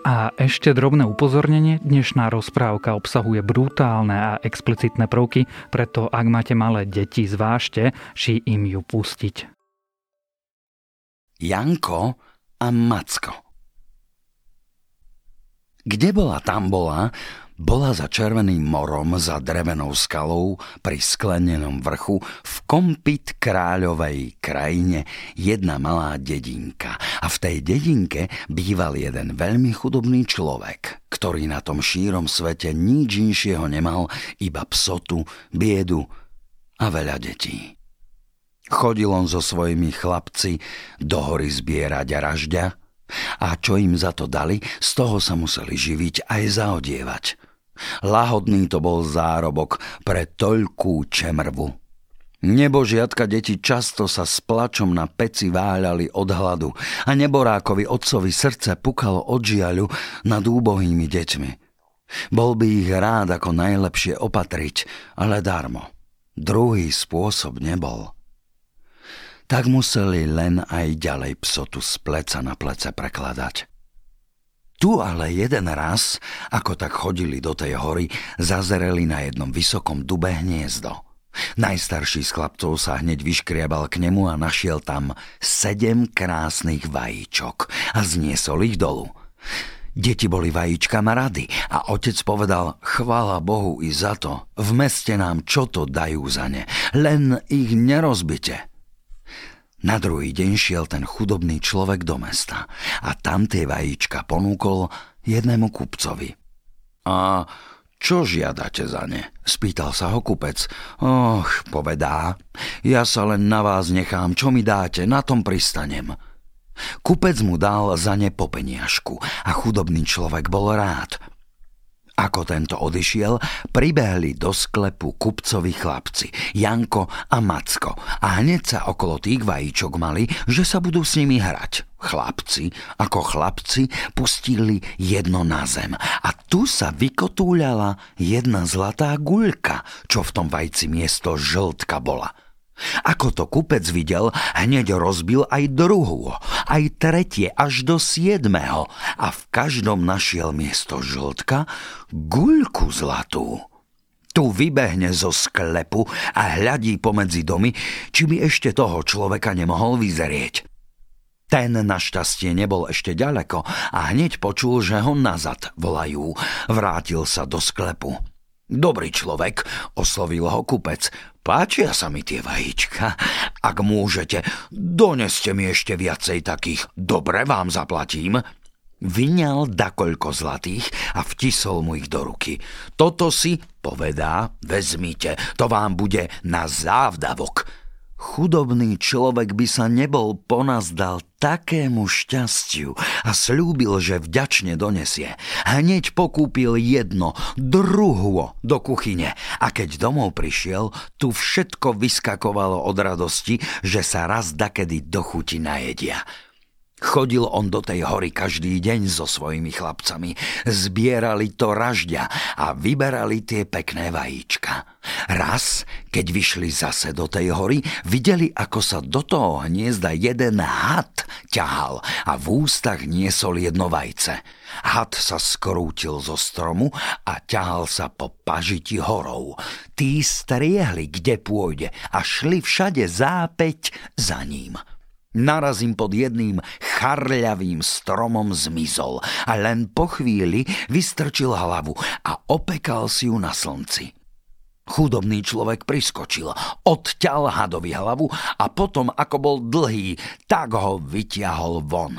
A ešte drobné upozornenie, dnešná rozprávka obsahuje brutálne a explicitné prvky, preto ak máte malé deti, zvážte, či im ju pustiť. Janko a Macko Kde bola, tam bola, bola za Červeným morom, za drevenou skalou, pri sklenenom vrchu, v kompit kráľovej krajine jedna malá dedinka. A v tej dedinke býval jeden veľmi chudobný človek, ktorý na tom šírom svete nič inšieho nemal, iba psotu, biedu a veľa detí. Chodil on so svojimi chlapci do hory zbierať ražďa a čo im za to dali, z toho sa museli živiť aj zaodievať – Lahodný to bol zárobok pre toľkú čemrvu. Nebožiatka deti často sa s plačom na peci váľali od hladu a neborákovi otcovi srdce pukalo od žiaľu nad úbohými deťmi. Bol by ich rád ako najlepšie opatriť, ale darmo. Druhý spôsob nebol. Tak museli len aj ďalej psotu z pleca na plece prekladať. Tu ale jeden raz, ako tak chodili do tej hory, zazereli na jednom vysokom dube hniezdo. Najstarší z chlapcov sa hneď vyškriabal k nemu a našiel tam sedem krásnych vajíčok a zniesol ich dolu. Deti boli vajíčkama rady a otec povedal, chvála Bohu i za to, v meste nám čo to dajú za ne, len ich nerozbite. Na druhý deň šiel ten chudobný človek do mesta a tam tie vajíčka ponúkol jednému kupcovi. A čo žiadate za ne? Spýtal sa ho kupec. Och, povedá, ja sa len na vás nechám, čo mi dáte, na tom pristanem. Kupec mu dal za ne popeniažku a chudobný človek bol rád – ako tento odišiel, pribehli do sklepu kupcovi chlapci, Janko a Macko. A hneď sa okolo tých vajíčok mali, že sa budú s nimi hrať. Chlapci, ako chlapci, pustili jedno na zem. A tu sa vykotúľala jedna zlatá guľka, čo v tom vajci miesto žltka bola – ako to kupec videl, hneď rozbil aj druhú, aj tretie až do siedmeho a v každom našiel miesto žltka guľku zlatú. Tu vybehne zo sklepu a hľadí pomedzi domy, či by ešte toho človeka nemohol vyzerieť. Ten našťastie nebol ešte ďaleko a hneď počul, že ho nazad volajú. Vrátil sa do sklepu. Dobrý človek, oslovil ho kupec. Páčia sa mi tie vajíčka. Ak môžete, doneste mi ešte viacej takých. Dobre vám zaplatím. Vyňal dakoľko zlatých a vtisol mu ich do ruky. Toto si, povedá, vezmite, to vám bude na závdavok. Chudobný človek by sa nebol ponazdal takému šťastiu a slúbil, že vďačne donesie. Hneď pokúpil jedno, druho do kuchyne a keď domov prišiel, tu všetko vyskakovalo od radosti, že sa raz dakedy do chuti najedia. Chodil on do tej hory každý deň so svojimi chlapcami. Zbierali to ražďa a vyberali tie pekné vajíčka. Raz, keď vyšli zase do tej hory, videli, ako sa do toho hniezda jeden had ťahal a v ústach niesol jedno vajce. Had sa skrútil zo stromu a ťahal sa po pažiti horou. Tí striehli, kde pôjde a šli všade zápeť za ním. Narazím pod jedným charľavým stromom zmizol a len po chvíli vystrčil hlavu a opekal si ju na slnci. Chudobný človek priskočil, odťal hadovi hlavu a potom, ako bol dlhý, tak ho vytiahol von.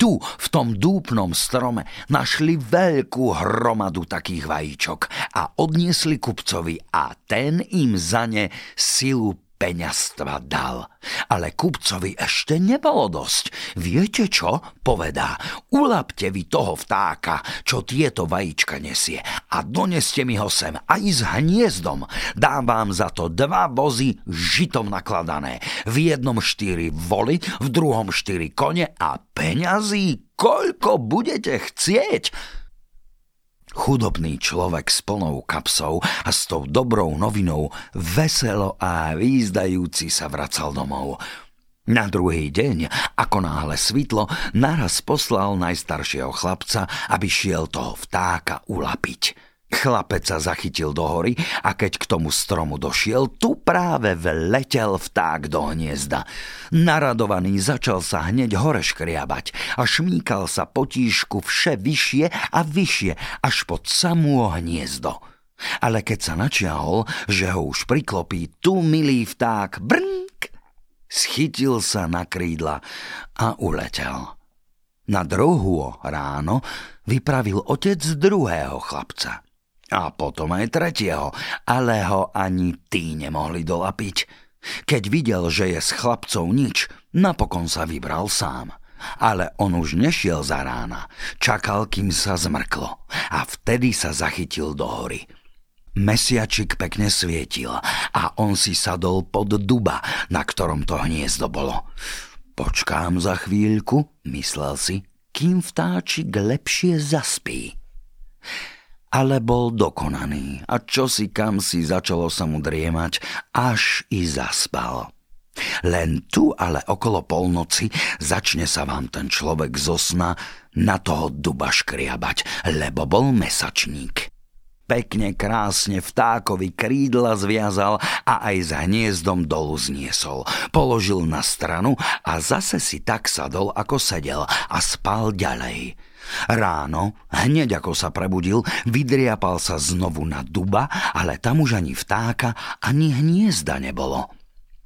Tu, v tom dúpnom strome, našli veľkú hromadu takých vajíčok a odniesli kupcovi a ten im za ne silu peňastva dal. Ale kupcovi ešte nebolo dosť. Viete čo? Povedá. Ulapte vy toho vtáka, čo tieto vajíčka nesie a doneste mi ho sem aj s hniezdom. Dám vám za to dva vozy žitom nakladané. V jednom štyri voly, v druhom štyri kone a peňazí, koľko budete chcieť. Chudobný človek s plnou kapsou a s tou dobrou novinou veselo a výzdajúci sa vracal domov. Na druhý deň, ako náhle svitlo, naraz poslal najstaršieho chlapca, aby šiel toho vtáka ulapiť. Chlapec sa zachytil do hory a keď k tomu stromu došiel, tu práve vletel vták do hniezda. Naradovaný začal sa hneď hore škriabať a šmíkal sa potíšku vše vyššie a vyššie až pod samú hniezdo. Ale keď sa načiahol, že ho už priklopí, tu milý vták brnk, schytil sa na krídla a uletel. Na druhú ráno vypravil otec druhého chlapca. A potom aj tretieho, ale ho ani tí nemohli dolapiť. Keď videl, že je s chlapcov nič, napokon sa vybral sám. Ale on už nešiel za rána, čakal, kým sa zmrklo a vtedy sa zachytil do hory. Mesiačik pekne svietil a on si sadol pod duba, na ktorom to hniezdo bolo. Počkám za chvíľku, myslel si, kým vtáčik lepšie zaspí ale bol dokonaný a čo si kam si začalo sa mu driemať, až i zaspal. Len tu ale okolo polnoci začne sa vám ten človek zo sna na toho duba škriabať, lebo bol mesačník. Pekne krásne vtákovi krídla zviazal a aj s hniezdom dolu zniesol. Položil na stranu a zase si tak sadol, ako sedel a spal ďalej. Ráno, hneď ako sa prebudil, vydriapal sa znovu na duba, ale tam už ani vtáka, ani hniezda nebolo.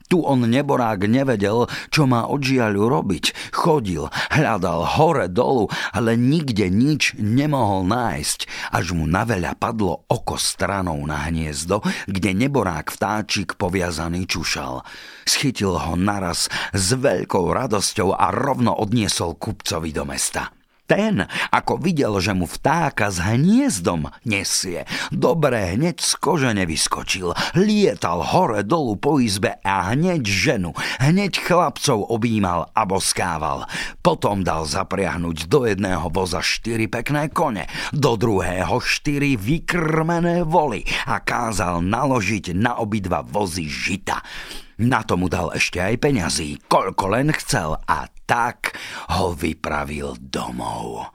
Tu on neborák nevedel, čo má od žiaľu robiť. Chodil, hľadal hore dolu, ale nikde nič nemohol nájsť, až mu naveľa padlo oko stranou na hniezdo, kde neborák vtáčik poviazaný čušal. Schytil ho naraz s veľkou radosťou a rovno odniesol kupcovi do mesta. Ten, ako videl, že mu vtáka s hniezdom nesie, dobre hneď z kože nevyskočil, lietal hore dolu po izbe a hneď ženu, hneď chlapcov objímal a boskával. Potom dal zapriahnuť do jedného voza štyri pekné kone, do druhého štyri vykrmené voly a kázal naložiť na obidva vozy žita. Na tomu dal ešte aj peňazí, koľko len chcel a tak ho vypravil domov.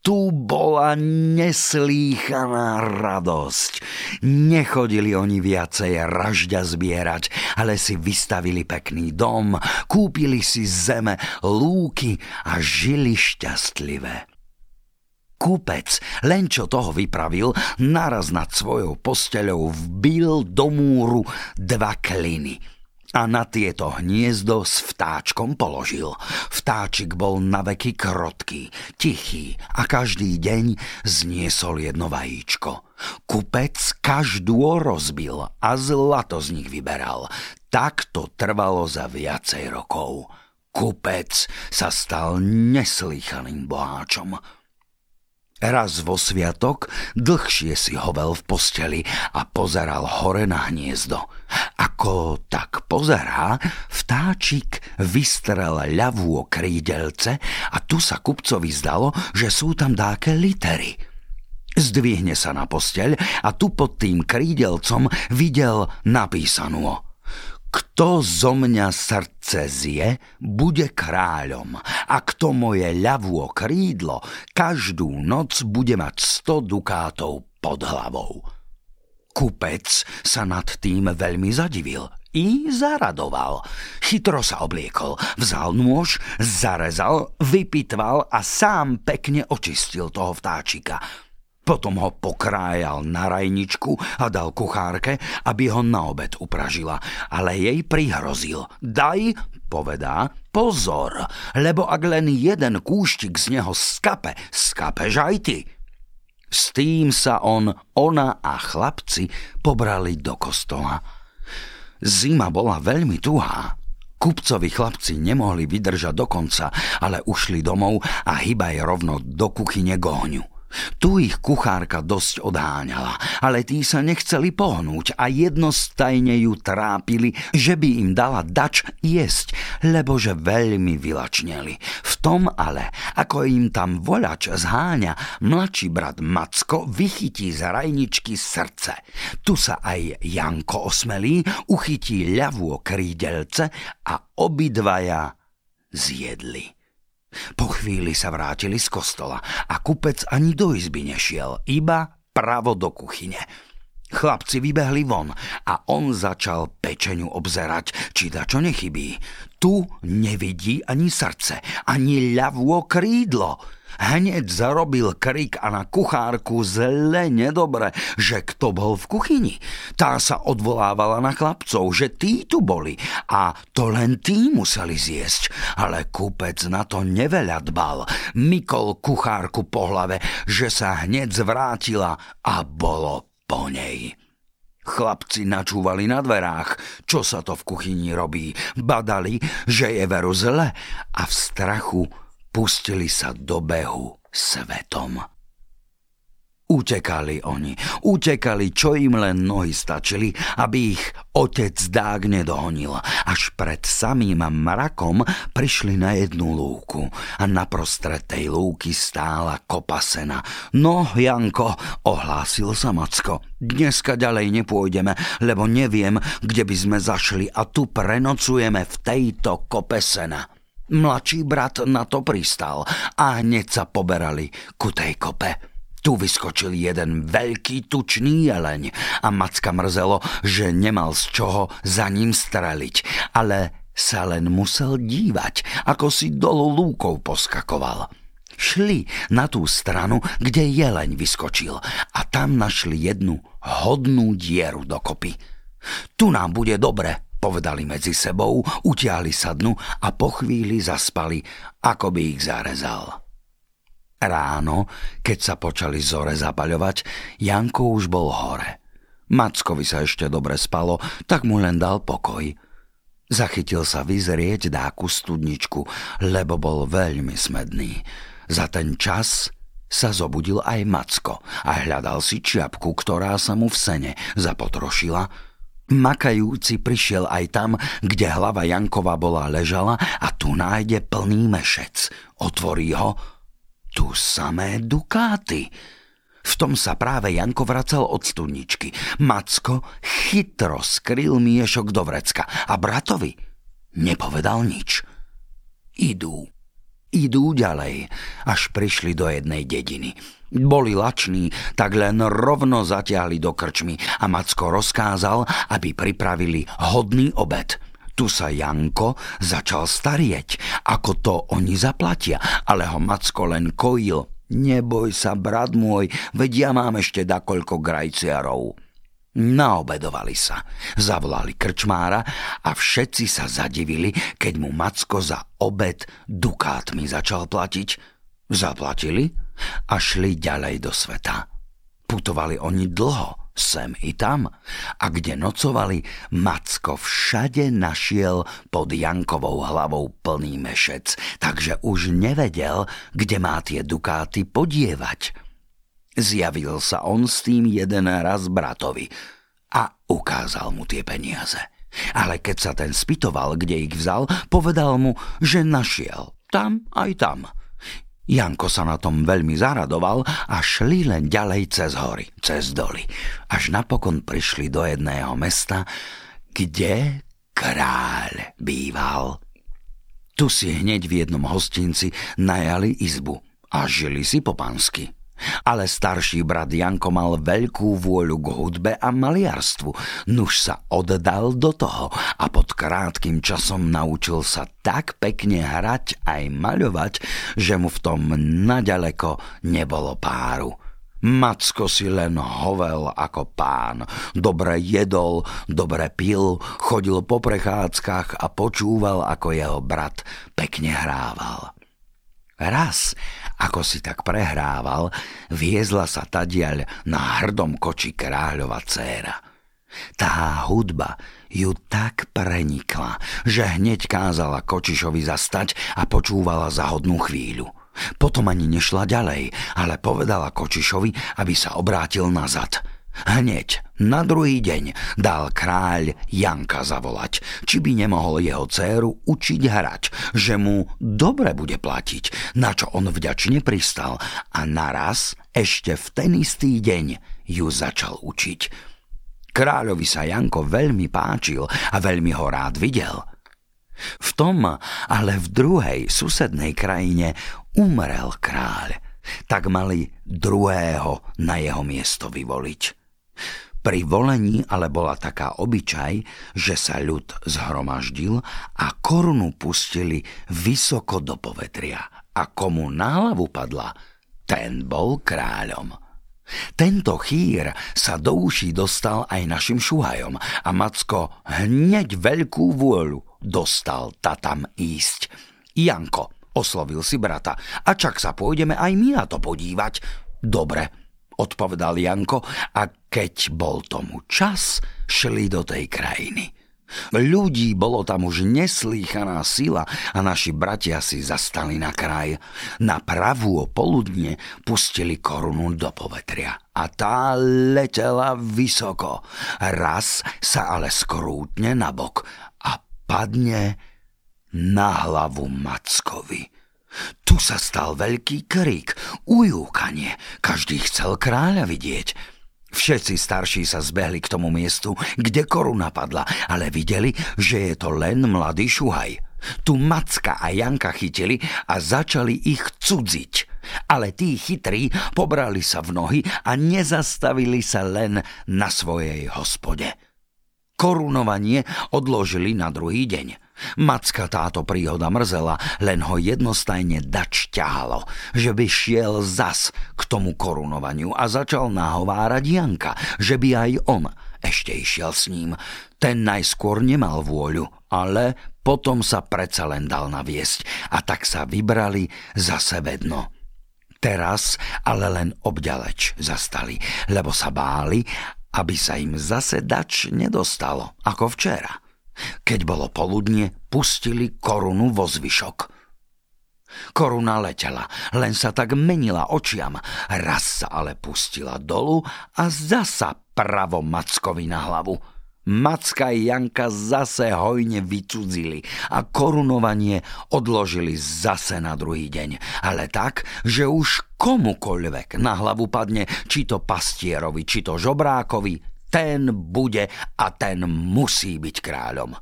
Tu bola neslýchaná radosť. Nechodili oni viacej ražďa zbierať, ale si vystavili pekný dom, kúpili si zeme, lúky a žili šťastlivé. Kúpec, len čo toho vypravil, naraz nad svojou posteľou vbil do múru dva kliny. A na tieto hniezdo s vtáčkom položil. Vtáčik bol na veky krotký, tichý a každý deň zniesol jedno vajíčko. Kupec každú rozbil a zlato z nich vyberal. Tak to trvalo za viacej rokov. Kupec sa stal neslýchaným boháčom. Raz vo sviatok dlhšie si hovel v posteli a pozeral hore na hniezdo. Ako tak pozerá, vtáčik vystrel ľavú krídelce a tu sa kupcovi zdalo, že sú tam dáke litery. Zdvihne sa na posteľ a tu pod tým krídelcom videl napísanú kto zo mňa srdce zje, bude kráľom a kto moje ľavú krídlo, každú noc bude mať sto dukátov pod hlavou. Kupec sa nad tým veľmi zadivil i zaradoval. Chytro sa obliekol, vzal nôž, zarezal, vypitval a sám pekne očistil toho vtáčika – potom ho pokrájal na rajničku a dal kuchárke, aby ho na obed upražila. Ale jej prihrozil. Daj, povedá, pozor, lebo ak len jeden kúštik z neho skape, skapeš aj ty. S tým sa on, ona a chlapci pobrali do kostola. Zima bola veľmi tuhá. Kupcovi chlapci nemohli vydržať do konca, ale ušli domov a hybaj rovno do kuchyne k. Tu ich kuchárka dosť odháňala, ale tí sa nechceli pohnúť a jednostajne ju trápili, že by im dala dač jesť, lebo že veľmi vylačneli. V tom ale, ako im tam voľač zháňa, mladší brat Macko vychytí z rajničky srdce. Tu sa aj Janko osmelí, uchytí ľavú krídelce a obidvaja zjedli. Po chvíli sa vrátili z kostola a kupec ani do izby nešiel, iba pravo do kuchyne. Chlapci vybehli von a on začal pečeniu obzerať, či da čo nechybí. Tu nevidí ani srdce, ani ľavú krídlo. Hneď zarobil krik a na kuchárku zle nedobre, že kto bol v kuchyni. Tá sa odvolávala na chlapcov, že tí tu boli a to len tí museli zjesť. Ale kúpec na to neveľa dbal. Mykol kuchárku po hlave, že sa hneď zvrátila a bolo po nej. Chlapci načúvali na dverách, čo sa to v kuchyni robí. Badali, že je veru zle a v strachu pustili sa do behu svetom. Utekali oni, utekali, čo im len nohy stačili, aby ich otec dák nedohonil. Až pred samým mrakom prišli na jednu lúku a naprostred tej lúky stála kopa sena. No, Janko, ohlásil sa Macko, dneska ďalej nepôjdeme, lebo neviem, kde by sme zašli a tu prenocujeme v tejto kope sena. Mladší brat na to pristal a hneď sa poberali ku tej kope. Tu vyskočil jeden veľký tučný jeleň a Macka mrzelo, že nemal z čoho za ním streliť, ale sa len musel dívať, ako si dolu lúkou poskakoval. Šli na tú stranu, kde jeleň vyskočil a tam našli jednu hodnú dieru dokopy. Tu nám bude dobre, povedali medzi sebou, utiahli sa dnu a po chvíli zaspali, ako by ich zarezal. Ráno, keď sa počali zore zapaľovať, Janko už bol hore. Mackovi sa ešte dobre spalo, tak mu len dal pokoj. Zachytil sa vyzrieť dáku studničku, lebo bol veľmi smedný. Za ten čas sa zobudil aj Macko a hľadal si čiapku, ktorá sa mu v sene zapotrošila, Makajúci prišiel aj tam, kde hlava Jankova bola ležala a tu nájde plný mešec. Otvorí ho, tu samé dukáty. V tom sa práve Janko vracel od studničky. Macko chytro skryl miešok do vrecka a bratovi nepovedal nič. Idú. Idú ďalej, až prišli do jednej dediny. Boli lační, tak len rovno zatiahli do krčmy a Macko rozkázal, aby pripravili hodný obed. Tu sa Janko začal starieť, ako to oni zaplatia, ale ho Macko len kojil. Neboj sa, brat môj, veď ja mám ešte dakoľko grajciarov. Naobedovali sa, zavolali krčmára a všetci sa zadivili, keď mu Macko za obed dukátmi začal platiť. Zaplatili a šli ďalej do sveta. Putovali oni dlho, sem i tam, a kde nocovali, Macko všade našiel pod Jankovou hlavou plný mešec, takže už nevedel, kde má tie dukáty podievať. Zjavil sa on s tým jeden raz bratovi a ukázal mu tie peniaze. Ale keď sa ten spytoval, kde ich vzal, povedal mu, že našiel tam aj tam – Janko sa na tom veľmi zaradoval a šli len ďalej cez hory, cez doly, až napokon prišli do jedného mesta, kde kráľ býval. Tu si hneď v jednom hostinci najali izbu a žili si po pansky. Ale starší brat Janko mal veľkú vôľu k hudbe a maliarstvu, nuž sa oddal do toho a pod krátkým časom naučil sa tak pekne hrať aj maľovať, že mu v tom naďaleko nebolo páru. Macko si len hovel ako pán. Dobre jedol, dobre pil, chodil po prechádzkach a počúval, ako jeho brat pekne hrával. Raz, ako si tak prehrával, viezla sa tadiaľ na hrdom koči kráľova dcéra. Tá hudba ju tak prenikla, že hneď kázala Kočišovi zastať a počúvala za hodnú chvíľu. Potom ani nešla ďalej, ale povedala Kočišovi, aby sa obrátil nazad – Hneď na druhý deň dal kráľ Janka zavolať, či by nemohol jeho dceru učiť hrať, že mu dobre bude platiť, na čo on vďačne pristal a naraz ešte v ten istý deň ju začal učiť. Kráľovi sa Janko veľmi páčil a veľmi ho rád videl. V tom, ale v druhej susednej krajine umrel kráľ, tak mali druhého na jeho miesto vyvoliť. Pri volení ale bola taká obyčaj, že sa ľud zhromaždil a korunu pustili vysoko do povetria a komu na hlavu padla, ten bol kráľom. Tento chýr sa do uší dostal aj našim šuhajom a Macko hneď veľkú vôľu dostal ta tam ísť. Janko, oslovil si brata, a čak sa pôjdeme aj my na to podívať. Dobre, odpovedal Janko a keď bol tomu čas, šli do tej krajiny. Ľudí bolo tam už neslýchaná sila a naši bratia si zastali na kraj. Na pravú poludne pustili korunu do povetria a tá letela vysoko. Raz sa ale skrútne nabok a padne na hlavu Mackovi. Tu sa stal veľký krík, ujúkanie. Každý chcel kráľa vidieť. Všetci starší sa zbehli k tomu miestu, kde koruna padla, ale videli, že je to len mladý šuhaj. Tu Macka a Janka chytili a začali ich cudziť. Ale tí chytrí pobrali sa v nohy a nezastavili sa len na svojej hospode. Korunovanie odložili na druhý deň. Macka táto príhoda mrzela, len ho jednostajne dač ťahalo, že by šiel zas k tomu korunovaniu a začal nahovárať Janka, že by aj on ešte išiel s ním. Ten najskôr nemal vôľu, ale potom sa predsa len dal naviesť a tak sa vybrali za sebedno. Teraz ale len obďaleč zastali, lebo sa báli, aby sa im zase dač nedostalo, ako včera. Keď bolo poludne, pustili korunu vo zvyšok. Koruna letela, len sa tak menila očiam, raz sa ale pustila dolu a zasa pravo Mackovi na hlavu. Macka i Janka zase hojne vycudzili a korunovanie odložili zase na druhý deň. Ale tak, že už komukoľvek na hlavu padne, či to pastierovi, či to žobrákovi, ten bude a ten musí byť kráľom.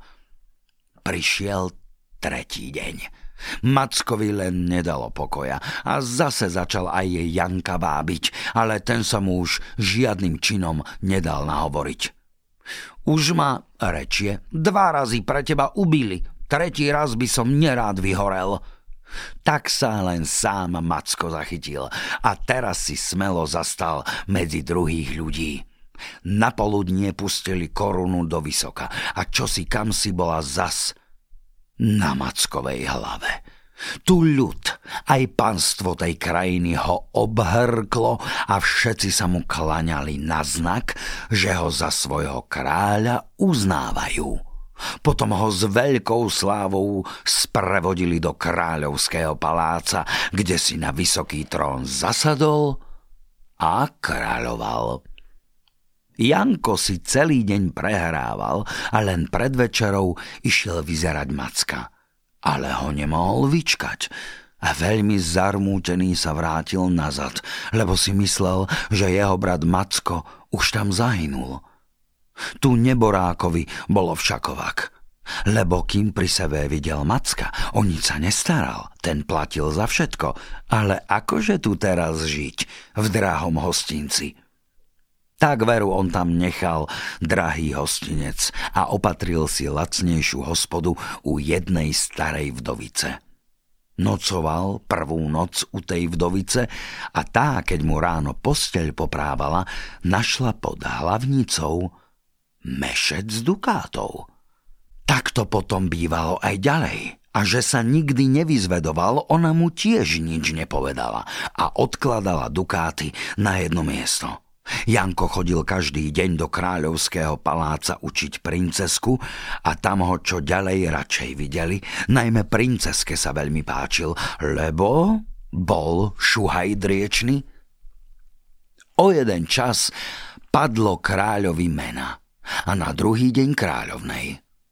Prišiel tretí deň. Mackovi len nedalo pokoja a zase začal aj jej Janka vábiť, ale ten sa mu už žiadnym činom nedal nahovoriť. Už ma, rečie, dva razy pre teba ubili, tretí raz by som nerád vyhorel. Tak sa len sám Macko zachytil a teraz si smelo zastal medzi druhých ľudí. Na poludnie pustili korunu do vysoka a čo si kam si bola zas na Mackovej hlave. Tu ľud, aj panstvo tej krajiny ho obhrklo a všetci sa mu klaňali na znak, že ho za svojho kráľa uznávajú. Potom ho s veľkou slávou sprevodili do kráľovského paláca, kde si na vysoký trón zasadol a kráľoval. Janko si celý deň prehrával a len pred večerou išiel vyzerať Macka. Ale ho nemohol vyčkať a veľmi zarmútený sa vrátil nazad, lebo si myslel, že jeho brat Macko už tam zahynul. Tu neborákovi bolo všakovak, lebo kým pri sebe videl Macka, o nič sa nestaral, ten platil za všetko, ale akože tu teraz žiť v drahom hostinci – tak veru on tam nechal drahý hostinec a opatril si lacnejšiu hospodu u jednej starej vdovice. Nocoval prvú noc u tej vdovice a tá, keď mu ráno posteľ poprávala, našla pod hlavnicou mešec dukátov. Tak to potom bývalo aj ďalej. A že sa nikdy nevyzvedoval, ona mu tiež nič nepovedala a odkladala dukáty na jedno miesto. Janko chodil každý deň do kráľovského paláca učiť princesku a tam ho čo ďalej radšej videli, najmä princeske sa veľmi páčil, lebo bol šuhaj driečný. O jeden čas padlo kráľovi mena a na druhý deň kráľovnej.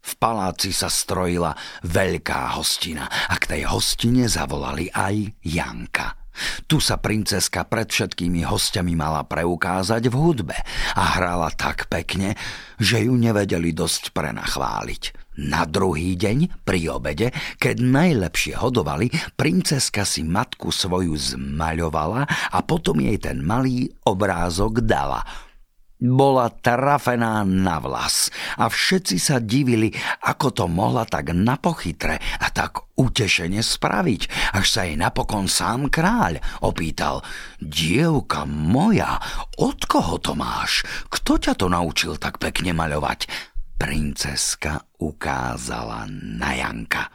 V paláci sa strojila veľká hostina a k tej hostine zavolali aj Janka. Tu sa princeska pred všetkými hostiami mala preukázať v hudbe a hrala tak pekne, že ju nevedeli dosť prenachváliť. Na druhý deň, pri obede, keď najlepšie hodovali, princeska si matku svoju zmaľovala a potom jej ten malý obrázok dala – bola trafená na vlas a všetci sa divili, ako to mohla tak napochytre a tak utešene spraviť, až sa jej napokon sám kráľ opýtal Dievka moja, od koho to máš? Kto ťa to naučil tak pekne maľovať? Princeska ukázala na Janka.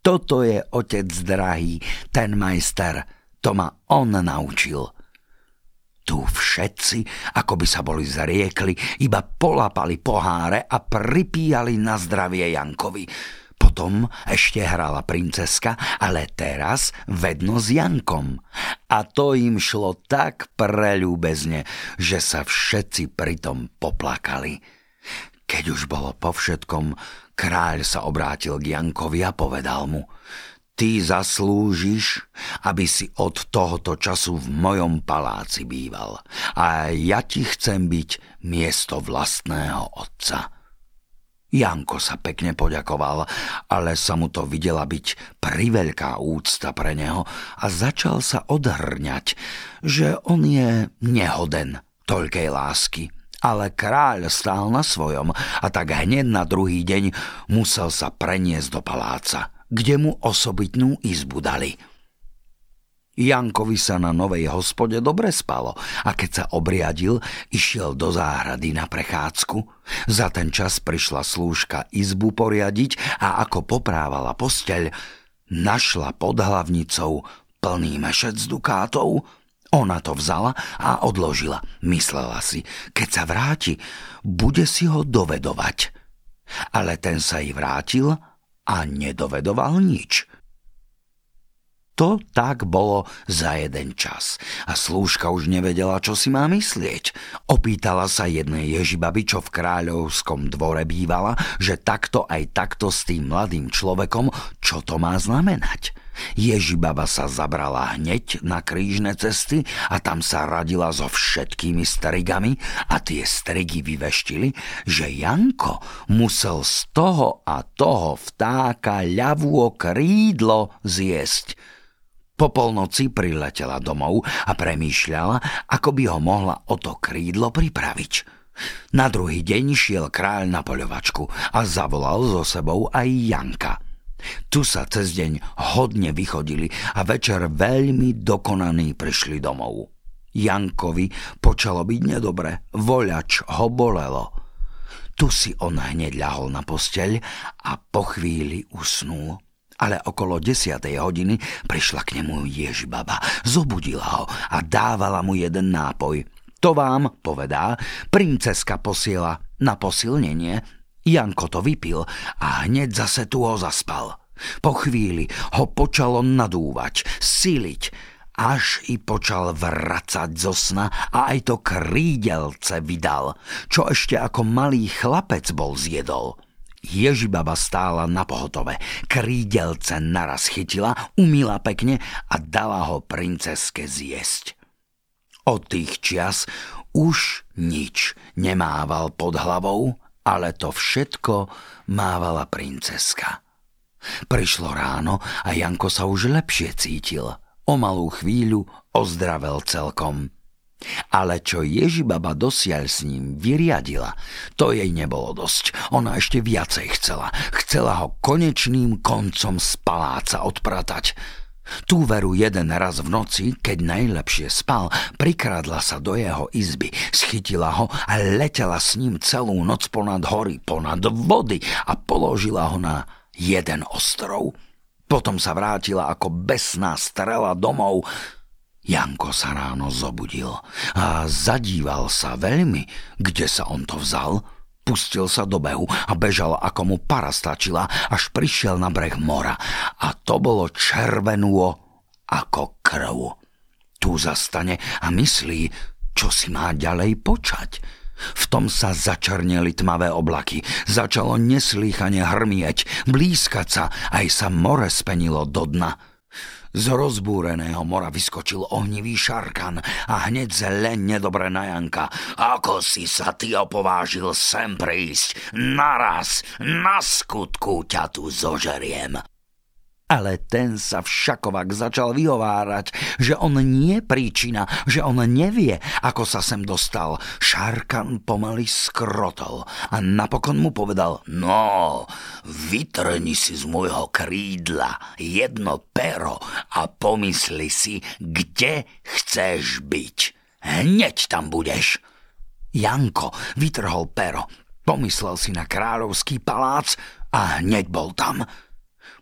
Toto je otec drahý, ten majster, to ma on naučil – tu všetci, ako by sa boli zriekli, iba polapali poháre a pripíjali na zdravie Jankovi. Potom ešte hrala princeska, ale teraz vedno s Jankom. A to im šlo tak preľúbezne, že sa všetci pritom poplakali. Keď už bolo po všetkom, kráľ sa obrátil k Jankovi a povedal mu – Ty zaslúžiš, aby si od tohoto času v mojom paláci býval a ja ti chcem byť miesto vlastného otca. Janko sa pekne poďakoval, ale sa mu to videla byť priveľká úcta pre neho a začal sa odhrňať, že on je nehoden toľkej lásky. Ale kráľ stál na svojom a tak hneď na druhý deň musel sa preniesť do paláca kde mu osobitnú izbu dali. Jankovi sa na novej hospode dobre spalo a keď sa obriadil, išiel do záhrady na prechádzku. Za ten čas prišla slúžka izbu poriadiť a ako poprávala posteľ, našla pod hlavnicou plný mešec dukátov. Ona to vzala a odložila. Myslela si, keď sa vráti, bude si ho dovedovať. Ale ten sa jej vrátil a nedovedoval nič. To tak bolo za jeden čas a slúžka už nevedela, čo si má myslieť. Opýtala sa jednej ježibaby, čo v kráľovskom dvore bývala, že takto aj takto s tým mladým človekom, čo to má znamenať. Ježibaba sa zabrala hneď na krížne cesty a tam sa radila so všetkými strigami a tie strigy vyveštili, že Janko musel z toho a toho vtáka ľavú krídlo zjesť. Po polnoci priletela domov a premýšľala, ako by ho mohla o to krídlo pripraviť. Na druhý deň šiel kráľ na poľovačku a zavolal so sebou aj Janka – tu sa cez deň hodne vychodili a večer veľmi dokonaní prišli domov. Jankovi počalo byť nedobre, voľač ho bolelo. Tu si on hneď ľahol na posteľ a po chvíli usnul. Ale okolo desiatej hodiny prišla k nemu Ježibaba, zobudila ho a dávala mu jeden nápoj. To vám, povedá, princeska posiela na posilnenie, Janko to vypil a hneď zase tu ho zaspal. Po chvíli ho počalo nadúvať, siliť, až i počal vracať zo sna a aj to krídelce vydal, čo ešte ako malý chlapec bol zjedol. Ježibaba stála na pohotove, krídelce naraz chytila, umila pekne a dala ho princeske zjesť. Od tých čias už nič nemával pod hlavou ale to všetko mávala princeska. Prišlo ráno a Janko sa už lepšie cítil. O malú chvíľu ozdravel celkom. Ale čo Ježibaba dosiaľ s ním vyriadila, to jej nebolo dosť. Ona ešte viacej chcela. Chcela ho konečným koncom z paláca odpratať. Tú veru jeden raz v noci, keď najlepšie spal, prikradla sa do jeho izby, schytila ho a letela s ním celú noc ponad hory, ponad vody a položila ho na jeden ostrov. Potom sa vrátila ako besná strela domov, Janko sa ráno zobudil a zadíval sa veľmi, kde sa on to vzal. Pustil sa do behu a bežal, ako mu para stačila, až prišiel na breh mora. A to bolo červenúo ako krv. Tu zastane a myslí, čo si má ďalej počať. V tom sa začernili tmavé oblaky, začalo neslýchane hrmieť, blízkať sa, aj sa more spenilo do dna. Z rozbúreného mora vyskočil ohnivý šarkan a hneď zle nedobre na Janka. Ako si sa ty opovážil sem prísť? Naraz, na skutku ťa tu zožeriem. Ale ten sa všakovak začal vyhovárať, že on nie príčina, že on nevie, ako sa sem dostal. Šarkan pomaly skrotol a napokon mu povedal, no, vytrni si z môjho krídla jedno pero a pomysli si, kde chceš byť. Hneď tam budeš. Janko vytrhol pero, pomyslel si na kráľovský palác a hneď bol tam.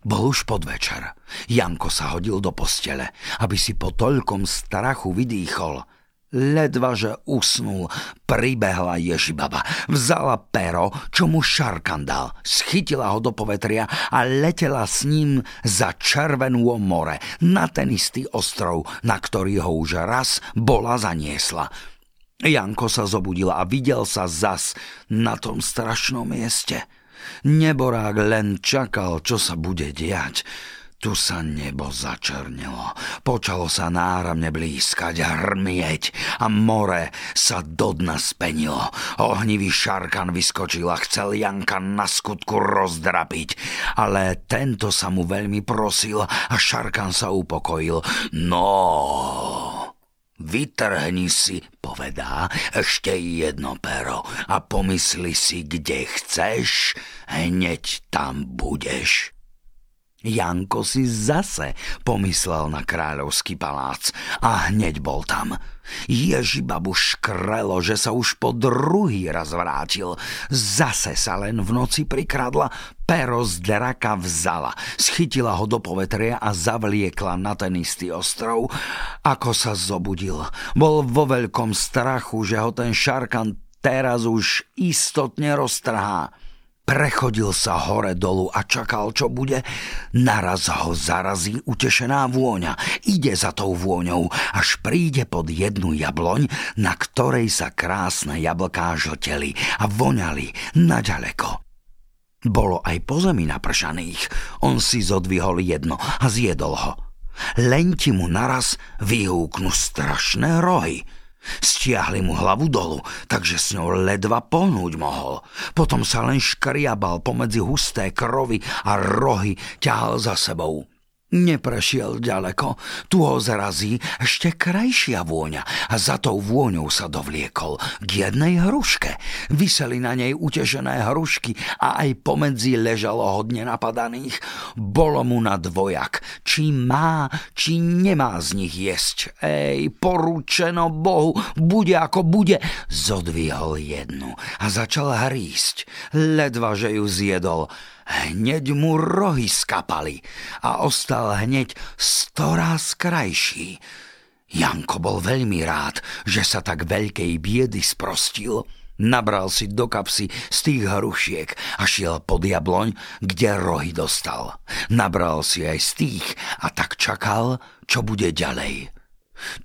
Bol už podvečer. Janko sa hodil do postele, aby si po toľkom strachu vydýchol. Ledva, že usnul, pribehla Ježibaba, vzala pero, čo mu šarkan dal, schytila ho do povetria a letela s ním za červenú more, na ten istý ostrov, na ktorý ho už raz bola zaniesla. Janko sa zobudil a videl sa zas na tom strašnom mieste – Neborák len čakal, čo sa bude diať. Tu sa nebo začernilo, počalo sa náramne blízkať, hrmieť a more sa do dna spenilo. Ohnivý šarkan vyskočil a chcel Janka na skutku rozdrapiť, ale tento sa mu veľmi prosil a šarkan sa upokojil. No, Vytrhni si, povedá, ešte jedno pero a pomysli si, kde chceš, hneď tam budeš. Janko si zase pomyslel na kráľovský palác a hneď bol tam. Ježibabu škrelo, že sa už po druhý raz vrátil. Zase sa len v noci prikradla, pero z draka vzala, schytila ho do povetria a zavliekla na ten istý ostrov. Ako sa zobudil, bol vo veľkom strachu, že ho ten šarkan teraz už istotne roztrhá. Prechodil sa hore dolu a čakal, čo bude. Naraz ho zarazí utešená vôňa. Ide za tou vôňou, až príde pod jednu jabloň, na ktorej sa krásne jablká žlteli a voňali naďaleko. Bolo aj po zemi napršaných. On si zodvihol jedno a zjedol ho. Len ti mu naraz vyhúknú strašné rohy – Stiahli mu hlavu dolu, takže s ňou ledva pohnúť mohol. Potom sa len škriabal pomedzi husté krovy a rohy ťahal za sebou. Neprešiel ďaleko, tu ho zrazí ešte krajšia vôňa a za tou vôňou sa dovliekol k jednej hruške. Vyseli na nej utešené hrušky a aj pomedzi ležalo hodne napadaných. Bolo mu na dvojak, či má, či nemá z nich jesť. Ej, poručeno Bohu, bude ako bude. Zodvihol jednu a začal hrísť. Ledva, že ju zjedol hneď mu rohy skapali a ostal hneď storaz krajší. Janko bol veľmi rád, že sa tak veľkej biedy sprostil. Nabral si do kapsy z tých hrušiek a šiel pod jabloň, kde rohy dostal. Nabral si aj z tých a tak čakal, čo bude ďalej.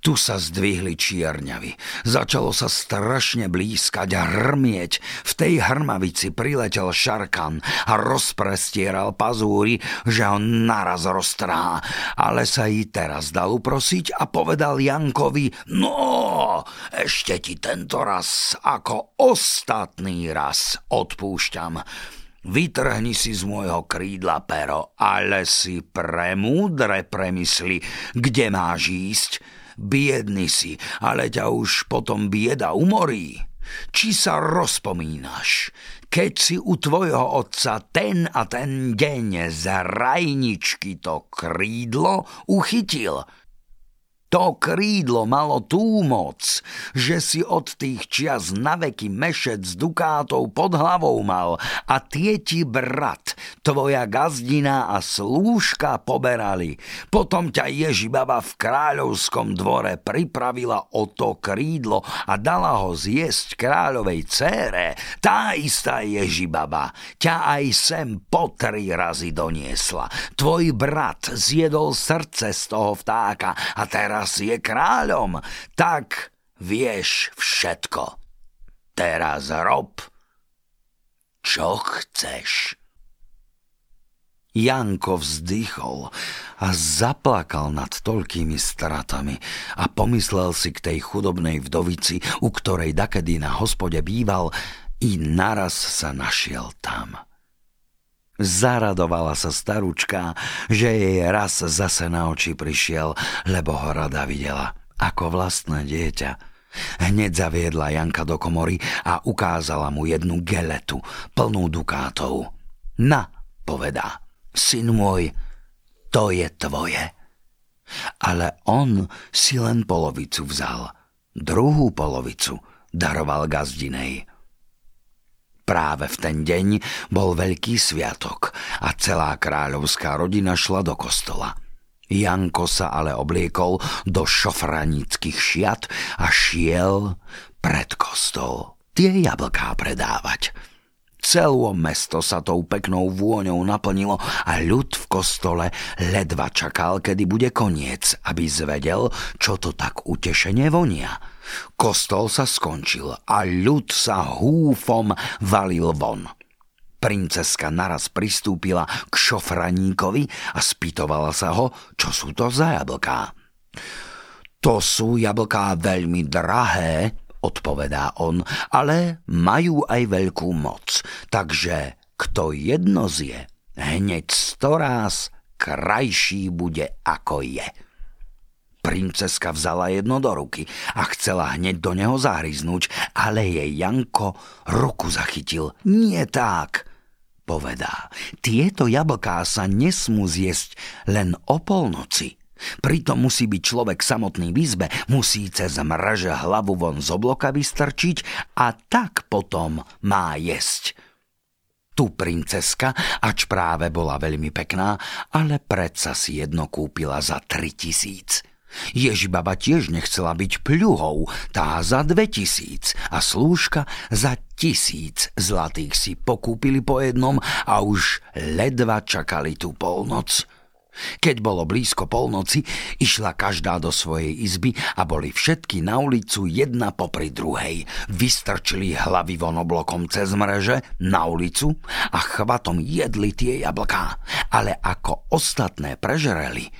Tu sa zdvihli čierňavy. Začalo sa strašne blízkať a hrmieť. V tej hrmavici priletel šarkan a rozprestieral pazúry, že ho naraz roztrhá. Ale sa i teraz dal uprosiť a povedal Jankovi, no, ešte ti tento raz ako ostatný raz odpúšťam. Vytrhni si z môjho krídla pero, ale si premúdre premysli, kde máš ísť biedny si, ale ťa už potom bieda umorí. Či sa rozpomínaš, keď si u tvojho otca ten a ten deň z rajničky to krídlo uchytil – to krídlo malo tú moc, že si od tých čias na veky mešec dukátov pod hlavou mal a tie ti brat tvoja gazdina a slúžka poberali. Potom ťa Ježibaba v kráľovskom dvore pripravila o to krídlo a dala ho zjesť kráľovej cére. Tá istá Ježibaba ťa aj sem po tri razy doniesla. Tvoj brat zjedol srdce z toho vtáka a teraz je kráľom. Tak vieš všetko. Teraz rob čo chceš. Janko vzdychol a zaplakal nad toľkými stratami a pomyslel si k tej chudobnej vdovici, u ktorej dakedy na hospode býval, i naraz sa našiel tam. Zaradovala sa staručka, že jej raz zase na oči prišiel, lebo ho rada videla ako vlastné dieťa. Hneď zaviedla Janka do komory a ukázala mu jednu geletu, plnú dukátov. Na, povedá, syn môj, to je tvoje. Ale on si len polovicu vzal. Druhú polovicu daroval gazdinej. Práve v ten deň bol veľký sviatok a celá kráľovská rodina šla do kostola – Janko sa ale obliekol do šofranických šiat a šiel pred kostol tie jablká predávať. Celé mesto sa tou peknou vôňou naplnilo a ľud v kostole ledva čakal, kedy bude koniec, aby zvedel, čo to tak utešene vonia. Kostol sa skončil a ľud sa húfom valil von. Princeska naraz pristúpila k šofraníkovi a spýtovala sa ho, čo sú to za jablká. To sú jablká veľmi drahé, odpovedá on, ale majú aj veľkú moc. Takže kto jedno zje, hneď storáz krajší bude ako je. Princeska vzala jedno do ruky a chcela hneď do neho zahryznúť, ale jej Janko ruku zachytil. Nie tak povedá, tieto jablká sa nesmú zjesť len o polnoci. Pritom musí byť človek samotný v izbe, musí cez mraže hlavu von z obloka vystrčiť a tak potom má jesť. Tu princeska, ač práve bola veľmi pekná, ale predsa si jedno kúpila za tri tisíc. Ježibaba tiež nechcela byť pľuhou, tá za dve tisíc a slúžka za tisíc zlatých si pokúpili po jednom a už ledva čakali tú polnoc. Keď bolo blízko polnoci, išla každá do svojej izby a boli všetky na ulicu jedna popri druhej. Vystrčili hlavy von oblokom cez mreže na ulicu a chvatom jedli tie jablká. Ale ako ostatné prežereli,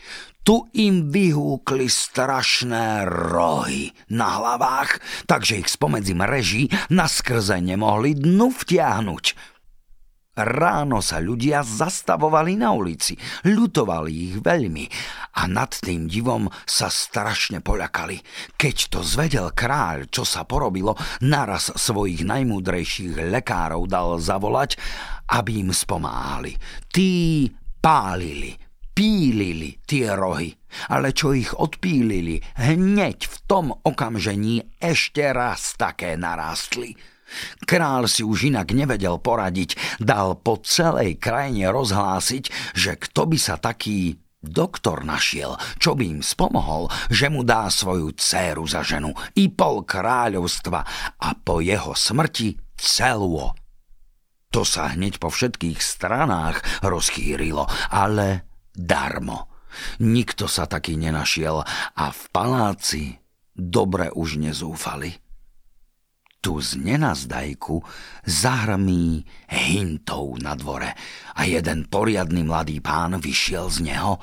tu im vyhúkli strašné rohy na hlavách, takže ich spomedzi mreží na skrze nemohli dnu vtiahnuť. Ráno sa ľudia zastavovali na ulici, ľutovali ich veľmi a nad tým divom sa strašne poľakali. Keď to zvedel kráľ, čo sa porobilo, naraz svojich najmúdrejších lekárov dal zavolať, aby im spomáhali. Tí pálili, pílili tie rohy, ale čo ich odpílili, hneď v tom okamžení ešte raz také narástli. Král si už inak nevedel poradiť, dal po celej krajine rozhlásiť, že kto by sa taký doktor našiel, čo by im spomohol, že mu dá svoju dceru za ženu i pol kráľovstva a po jeho smrti celú. To sa hneď po všetkých stranách rozchýrilo, ale darmo. Nikto sa taký nenašiel a v paláci dobre už nezúfali. Tu z nenazdajku zahrmí hintov na dvore a jeden poriadny mladý pán vyšiel z neho.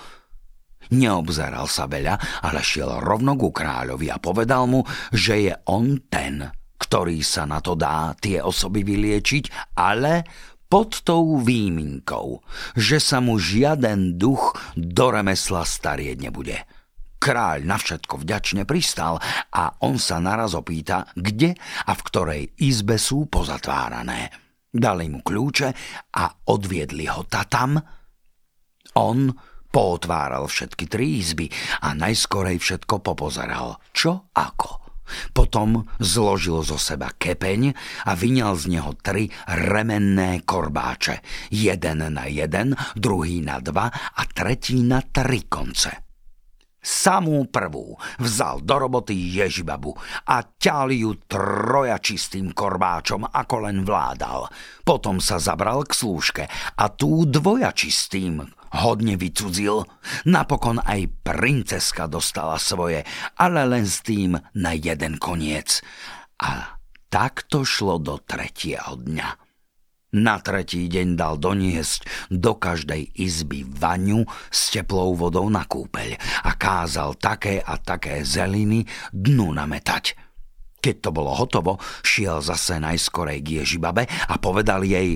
Neobzeral sa veľa, ale šiel rovno ku kráľovi a povedal mu, že je on ten, ktorý sa na to dá tie osoby vyliečiť, ale pod tou výminkou, že sa mu žiaden duch do remesla starieť nebude. Kráľ na všetko vďačne pristal a on sa naraz opýta, kde a v ktorej izbe sú pozatvárané. Dali mu kľúče a odviedli ho tatam. On pootváral všetky tri izby a najskorej všetko popozeral, čo ako. Potom zložil zo seba kepeň a vyňal z neho tri remenné korbáče. Jeden na jeden, druhý na dva a tretí na tri konce. Samú prvú vzal do roboty Ježibabu a ťal ju trojačistým korbáčom, ako len vládal. Potom sa zabral k slúžke a tú dvojačistým hodne vycudzil. Napokon aj princeska dostala svoje, ale len s tým na jeden koniec. A tak to šlo do tretieho dňa. Na tretí deň dal doniesť do každej izby vaňu s teplou vodou na kúpeľ a kázal také a také zeliny dnu nametať. Keď to bolo hotovo, šiel zase najskorej k Ježibabe a povedal jej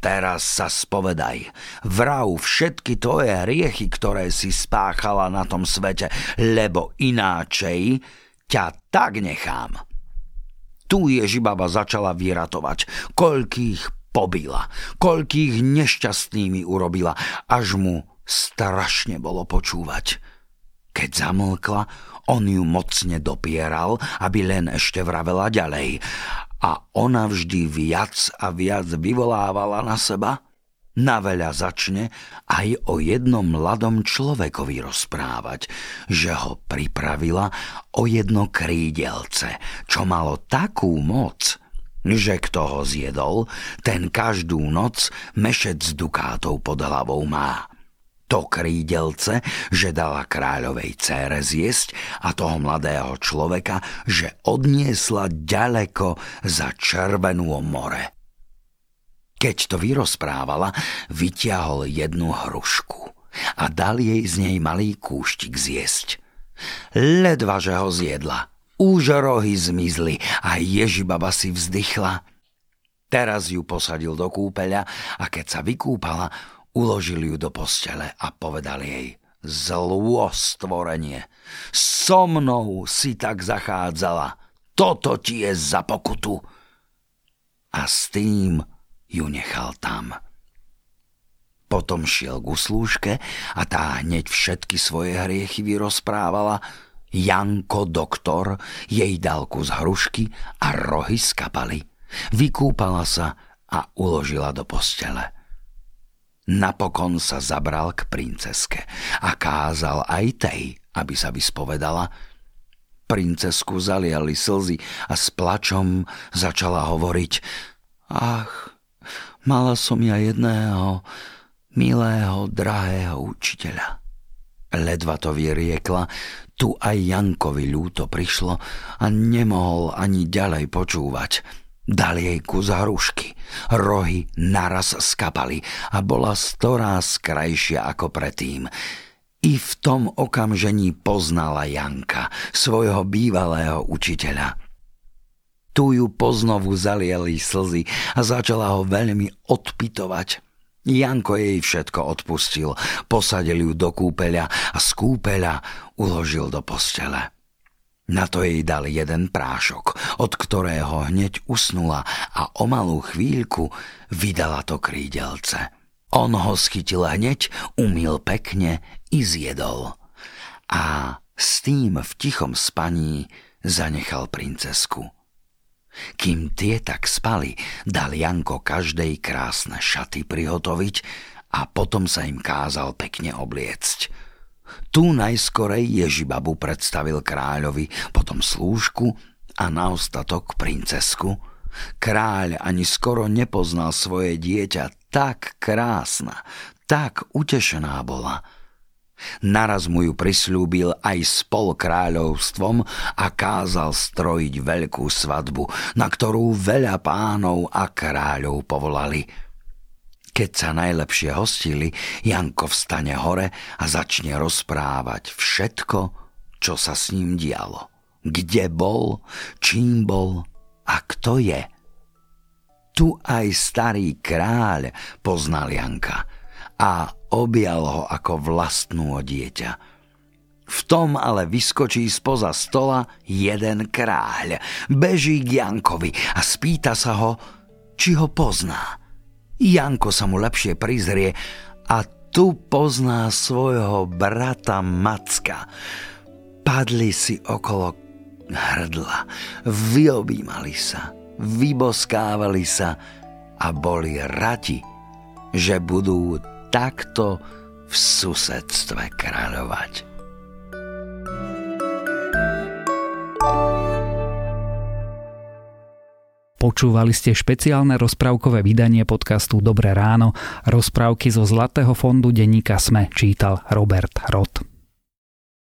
Teraz sa spovedaj, vrav všetky tvoje hriechy, ktoré si spáchala na tom svete, lebo ináčej ťa tak nechám. Tu Ježibaba začala vyratovať, koľkých pobila, koľkých nešťastnými urobila, až mu strašne bolo počúvať. Keď zamlkla, on ju mocne dopieral, aby len ešte vravela ďalej. A ona vždy viac a viac vyvolávala na seba. Naveľa začne aj o jednom mladom človekovi rozprávať, že ho pripravila o jedno krídelce, čo malo takú moc, že kto ho zjedol, ten každú noc mešec dukátov pod hlavou má. To krídelce, že dala kráľovej cére zjesť a toho mladého človeka, že odniesla ďaleko za červenú more. Keď to vyrozprávala, vyťahol jednu hrušku a dal jej z nej malý kúštik zjesť. Ledva, že ho zjedla – už zmizli a Ježibaba si vzdychla. Teraz ju posadil do kúpeľa a keď sa vykúpala, uložil ju do postele a povedal jej Zlô stvorenie, so mnou si tak zachádzala, toto ti je za pokutu. A s tým ju nechal tam. Potom šiel k slúžke a tá hneď všetky svoje hriechy vyrozprávala, Janko doktor jej dal kus hrušky a rohy skapali. Vykúpala sa a uložila do postele. Napokon sa zabral k princeske a kázal aj tej, aby sa vyspovedala. Princesku zaliali slzy a s plačom začala hovoriť Ach, mala som ja jedného milého, drahého učiteľa. Ledva to vyriekla, tu aj Jankovi ľúto prišlo a nemohol ani ďalej počúvať. Dal jej kus hrušky. Rohy naraz skapali a bola storáz krajšia ako predtým. I v tom okamžení poznala Janka, svojho bývalého učiteľa. Tu ju poznovu zaliali slzy a začala ho veľmi odpitovať. Janko jej všetko odpustil, posadil ju do kúpeľa a z kúpeľa uložil do postele. Na to jej dal jeden prášok, od ktorého hneď usnula a o malú chvíľku vydala to krídelce. On ho schytil hneď, umil pekne i zjedol. A s tým v tichom spaní zanechal princesku. Kým tie tak spali, dal Janko každej krásne šaty prihotoviť a potom sa im kázal pekne obliecť. Tu najskorej Ježibabu predstavil kráľovi, potom slúžku a na ostatok princesku. Kráľ ani skoro nepoznal svoje dieťa, tak krásna, tak utešená bola – Naraz mu ju prislúbil aj spol kráľovstvom a kázal strojiť veľkú svadbu, na ktorú veľa pánov a kráľov povolali. Keď sa najlepšie hostili, Janko vstane hore a začne rozprávať všetko, čo sa s ním dialo. Kde bol, čím bol a kto je. Tu aj starý kráľ poznal Janka – a objal ho ako vlastnú dieťa. V tom ale vyskočí spoza stola jeden kráľ, beží k Jankovi a spýta sa ho, či ho pozná. Janko sa mu lepšie prizrie a tu pozná svojho brata Macka. Padli si okolo hrdla, vyobímali sa, vyboskávali sa a boli radi, že budú takto v susedstve kráľovať. Počúvali ste špeciálne rozprávkové vydanie podcastu Dobré ráno. Rozprávky zo Zlatého fondu denníka Sme čítal Robert Rod.